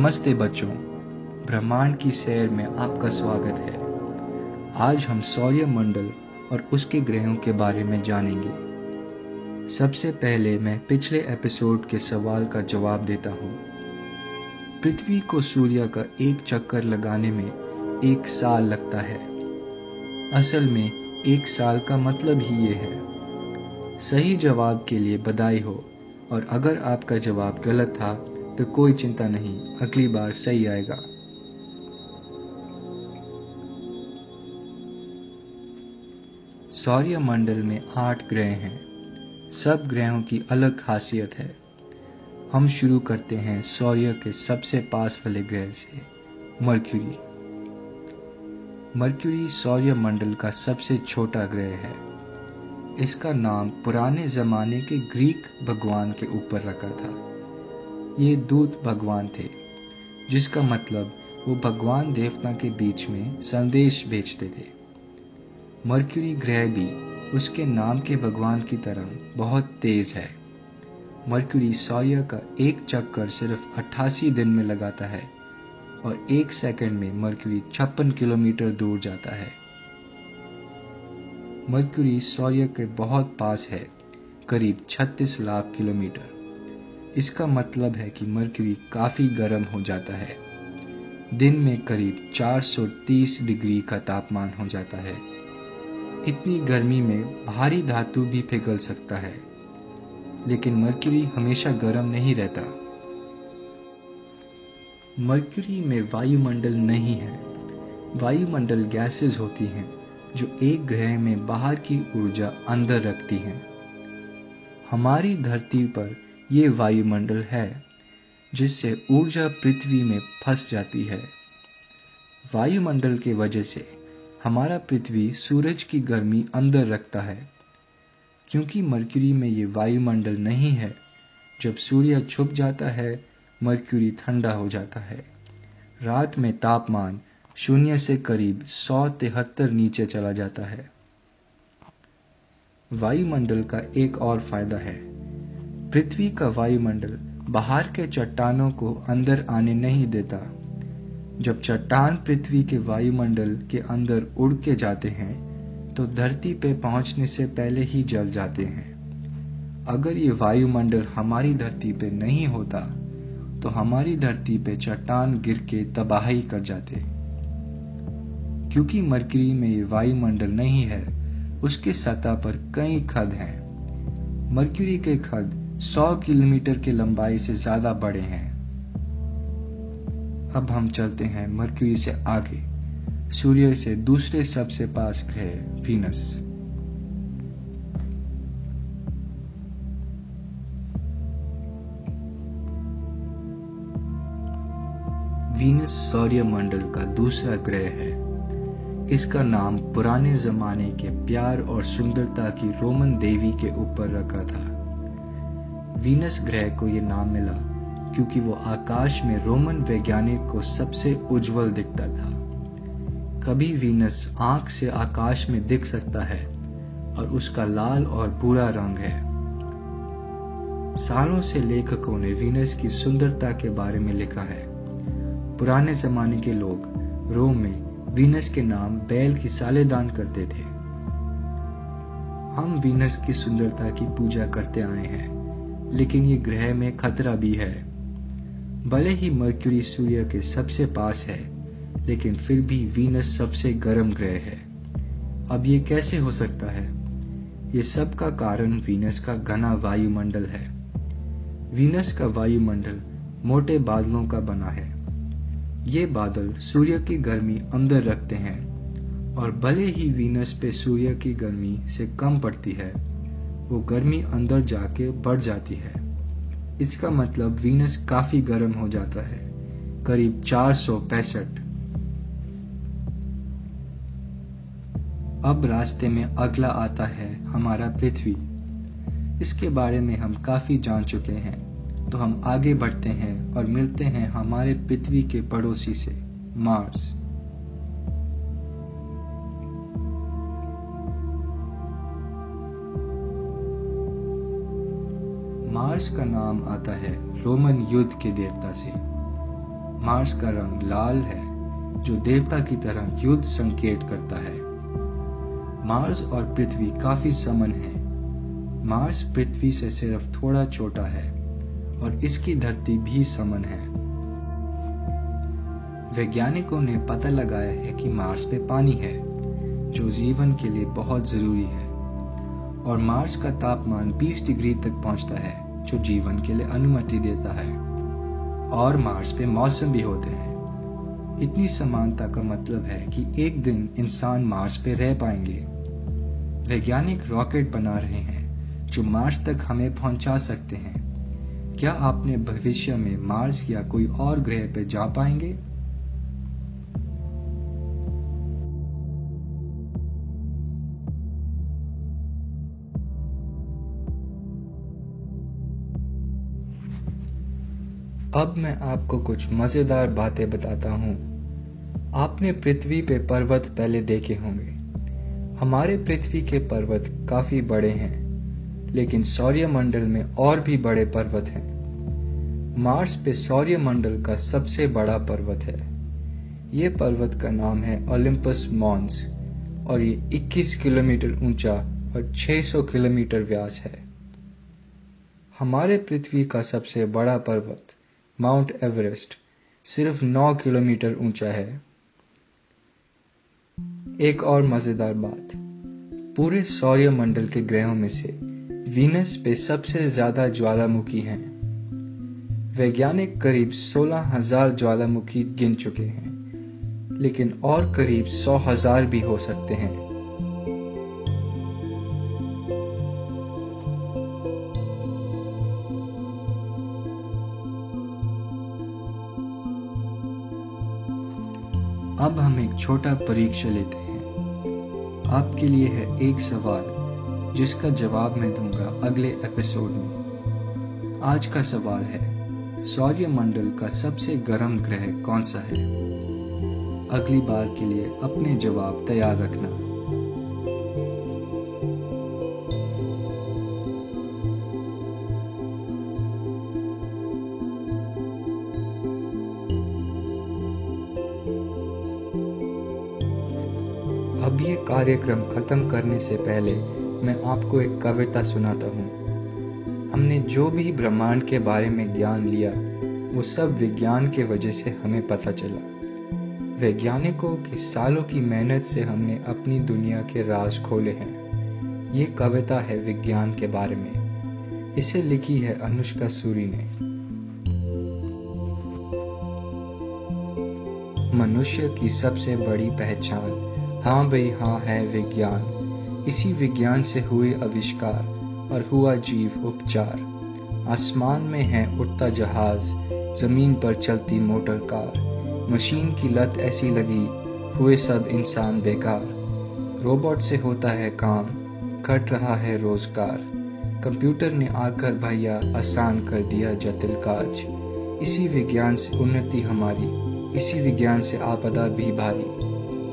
नमस्ते बच्चों, ब्रह्मांड की सैर में आपका स्वागत है। आज हम सौर्य मंडल और उसके ग्रहों के बारे में जानेंगे। सबसे पहले मैं पिछले एपिसोड के सवाल का जवाब देता हूँ। पृथ्वी को सूर्य का एक चक्कर लगाने में एक साल लगता है। असल में एक साल का मतलब ही ये है। सही जवाब के लिए बधाई हो और अगर आपका जवाब गलत था तो कोई चिंता नहीं, अगली बार सही आएगा। सौर्य मंडल में आठ ग्रह हैं। सब ग्रहों की अलग खासियत है। हम शुरू करते हैं सौर्य के सबसे पास वाले ग्रह से, मर्क्यूरी। मर्क्यूरी सौर्य मंडल का सबसे छोटा ग्रह है। इसका नाम पुराने जमाने के ग्रीक भगवान के ऊपर रखा था। ये दूत भगवान थे, जिसका मतलब वो भगवान देवता के बीच में संदेश भेजते थे। मर्क्यूरी ग्रह भी उसके नाम के भगवान की तरह बहुत तेज है। मर्क्यूरी सौर्य का एक चक्कर सिर्फ़ 88 दिन में लगाता है और एक सेकंड में मर्क्यूरी छप्पन किलोमीटर दूर जाता है। मर्क्यूरी सौर्य के बहुत पास है, करीब 36 लाख किलोमीटर। इसका मतलब है कि मर्क्यूरी काफ़ी गर्म हो जाता है। दिन में करीब 430 डिग्री का तापमान हो जाता है। इतनी गर्मी में भारी धातु भी पिघल सकता है, लेकिन मर्क्यूरी हमेशा गर्म नहीं रहता। मर्क्यूरी में वायुमंडल नहीं है। वायुमंडल गैसेस होती हैं, जो एक ग्रह में बाहर की ऊर्जा अंदर रखती हैं। हमारी धरती पर यह वायुमंडल है, जिससे ऊर्जा पृथ्वी में फंस जाती है। वायुमंडल के वजह से हमारा पृथ्वी सूरज की गर्मी अंदर रखता है, क्योंकि मरक्यूरी में ये वायुमंडल नहीं है। जब सूर्य छुप जाता है, मरक्यूरी ठंडा हो जाता है। रात में तापमान शून्य से करीब सौ तिहत्तर नीचे चला जाता है। वायुमंडल का एक और फ़ायदा है पृथ्वी का वायुमंडल बाहर के चट्टानों को अंदर आने नहीं देता। जब चट्टान पृथ्वी के वायुमंडल के अंदर उड़ के जाते हैं तो धरती पे पहुँचने से पहले ही जल जाते हैं। अगर ये वायुमंडल हमारी धरती पे नहीं होता तो हमारी धरती पे चट्टान गिर के तबाही कर जाते। क्योंकि मरकरी में ये वायुमंडल नहीं है, उसके सतह पर कई खद हैं। मर्क्यूरी के खद 100 किलोमीटर की लंबाई से ज़्यादा बड़े हैं। अब हम चलते हैं मर्क्यूरी से आगे। सूर्य से दूसरे सबसे पास ग्रह वीनस। वीनस सौर्य मंडल का दूसरा ग्रह है। इसका नाम पुराने जमाने के प्यार और सुंदरता की रोमन देवी के ऊपर रखा था। वीनस ग्रह को यह नाम मिला, क्योंकि वो आकाश में रोमन वैज्ञानिक को सबसे उज्जवल दिखता था। कभी वीनस आँख से आकाश में दिख सकता है, और उसका लाल और बुरा रंग है। सालों से लेखकों ने वीनस की सुंदरता के बारे में लिखा है। पुराने जमाने के लोग रोम में वीनस के नाम बैल की सालेदान करते थे। हम वीनस की सुंदरता की पूजा करते आए हैं। लेकिन ये ग्रह में खतरा भी है। भले ही मर्क्यूरी सूर्य के सबसे पास है, लेकिन फिर भी वीनस सबसे गर्म ग्रह है। अब ये कैसे हो सकता है? ये सब का कारण वीनस का घना वायुमंडल है। वीनस का वायुमंडल मोटे बादलों का बना है। ये बादल सूर्य की गर्मी अंदर रखते हैं, और भले ही वीनस पे सूर्य की गर्मी से कम पड़ती है वो गर्मी अंदर जाके बढ़ जाती है। इसका मतलब वीनस काफ़ी गर्म हो जाता है। करीब चार सौ पैंसठ। अब रास्ते में अगला आता है हमारा पृथ्वी। इसके बारे में हम काफ़ी जान चुके हैं। तो हम आगे बढ़ते हैं और मिलते हैं हमारे पृथ्वी के पड़ोसी से मार्स मार्स का नाम आता है रोमन युद्ध के देवता से। मार्स का रंग लाल है, जो देवता की तरह युद्ध संकेत करता है। मार्स और पृथ्वी काफ़ी समन है। मार्स पृथ्वी से सिर्फ़ थोड़ा छोटा है और इसकी धरती भी समन है। वैज्ञानिकों ने पता लगाया है कि मार्स पे पानी है, जो जीवन के लिए बहुत ज़रूरी है। और मार्स का तापमान 20 डिग्री तक पहुँचता है, जो जीवन के लिए अनुमति देता है। और मार्स पे मौसम भी होते हैं। इतनी समानता का मतलब है कि एक दिन इंसान मार्स पे रह पाएँगे। वैज्ञानिक रॉकेट बना रहे हैं, जो मार्स तक हमें पहुँचा सकते हैं। क्या आपने भविष्य में मार्स या कोई और ग्रह पर जा पाएँगे? अब मैं आपको कुछ मज़ेदार बातें बताता हूँ। आपने पृथ्वी पे पर्वत पहले देखे होंगे। हमारे पृथ्वी के पर्वत काफ़ी बड़े हैं, लेकिन सौर्यमंडल में और भी बड़े पर्वत हैं। मार्स पे सौर्यमंडल का सबसे बड़ा पर्वत है। ये पर्वत का नाम है ओलिम्पस मॉन्स, और ये 21 किलोमीटर ऊँचा और 600 किलोमीटर व्यास है। हमारे पृथ्वी का सबसे बड़ा पर्वत माउंट एवरेस्ट सिर्फ़ 9 किलोमीटर ऊँचा है। एक और मज़ेदार बात पूरे सौर्य मंडल के ग्रहों में से वीनस पे सबसे ज़्यादा ज्वालामुखी हैं। वैज्ञानिक करीब 16,000 ज्वालामुखी गिन चुके हैं लेकिन और करीब 100,000 भी हो सकते हैं। अब हम एक छोटा परीक्षा लेते हैं। आपके लिए है एक सवाल, जिसका जवाब मैं दूँगा अगले एपिसोड में। आज का सवाल है सौर्य मंडल का सबसे गर्म ग्रह कौन सा है? अगली बार के लिए अपने जवाब तैयार रखना। कार्यक्रम खत्म करने से पहले मैं आपको एक कविता सुनाता हूँ। हमने जो भी ब्रह्मांड के बारे में ज्ञान लिया, वो सब विज्ञान के वजह से हमें पता चला। वैज्ञानिकों की सालों की मेहनत से हमने अपनी दुनिया के राज खोले हैं। ये कविता है विज्ञान के बारे में। इसे लिखी है अनुष्का सूरी ने। मनुष्य की सबसे बड़ी पहचान हाँ भाई हाँ है विज्ञान। इसी विज्ञान से हुए आविष्कार और हुआ जीव उपचार। आसमान में है उड़ता जहाज़, ज़मीन पर चलती मोटर कार। मशीन की लत ऐसी लगी, हुए सब इंसान बेकार। रोबोट से होता है काम कट रहा है रोज़गार। कंप्यूटर ने आकर भैया आसान कर दिया जटिल काज। इसी विज्ञान से उन्नति हमारी, इसी विज्ञान से आपदा भी भारी।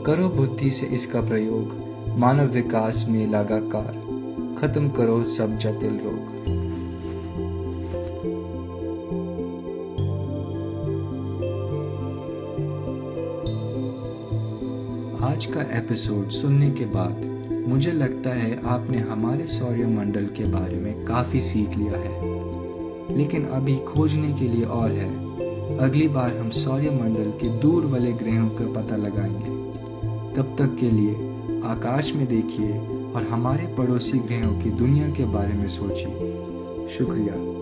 करो बुद्धि से इसका प्रयोग, मानव विकास में लगाकार। खत्म करो सब जटिल रोग। आज का एपिसोड सुनने के बाद, मुझे लगता है आपने हमारे सौर्य मंडल के बारे में काफ़ी सीख लिया है। लेकिन अभी खोजने के लिए और है। अगली बार हम सौर्य मंडल के दूर वाले ग्रहों का पता लगाएँगे। तब तक के लिए आकाश में देखिए और हमारे पड़ोसी ग्रहों की दुनिया के बारे में सोचिए। शुक्रिया।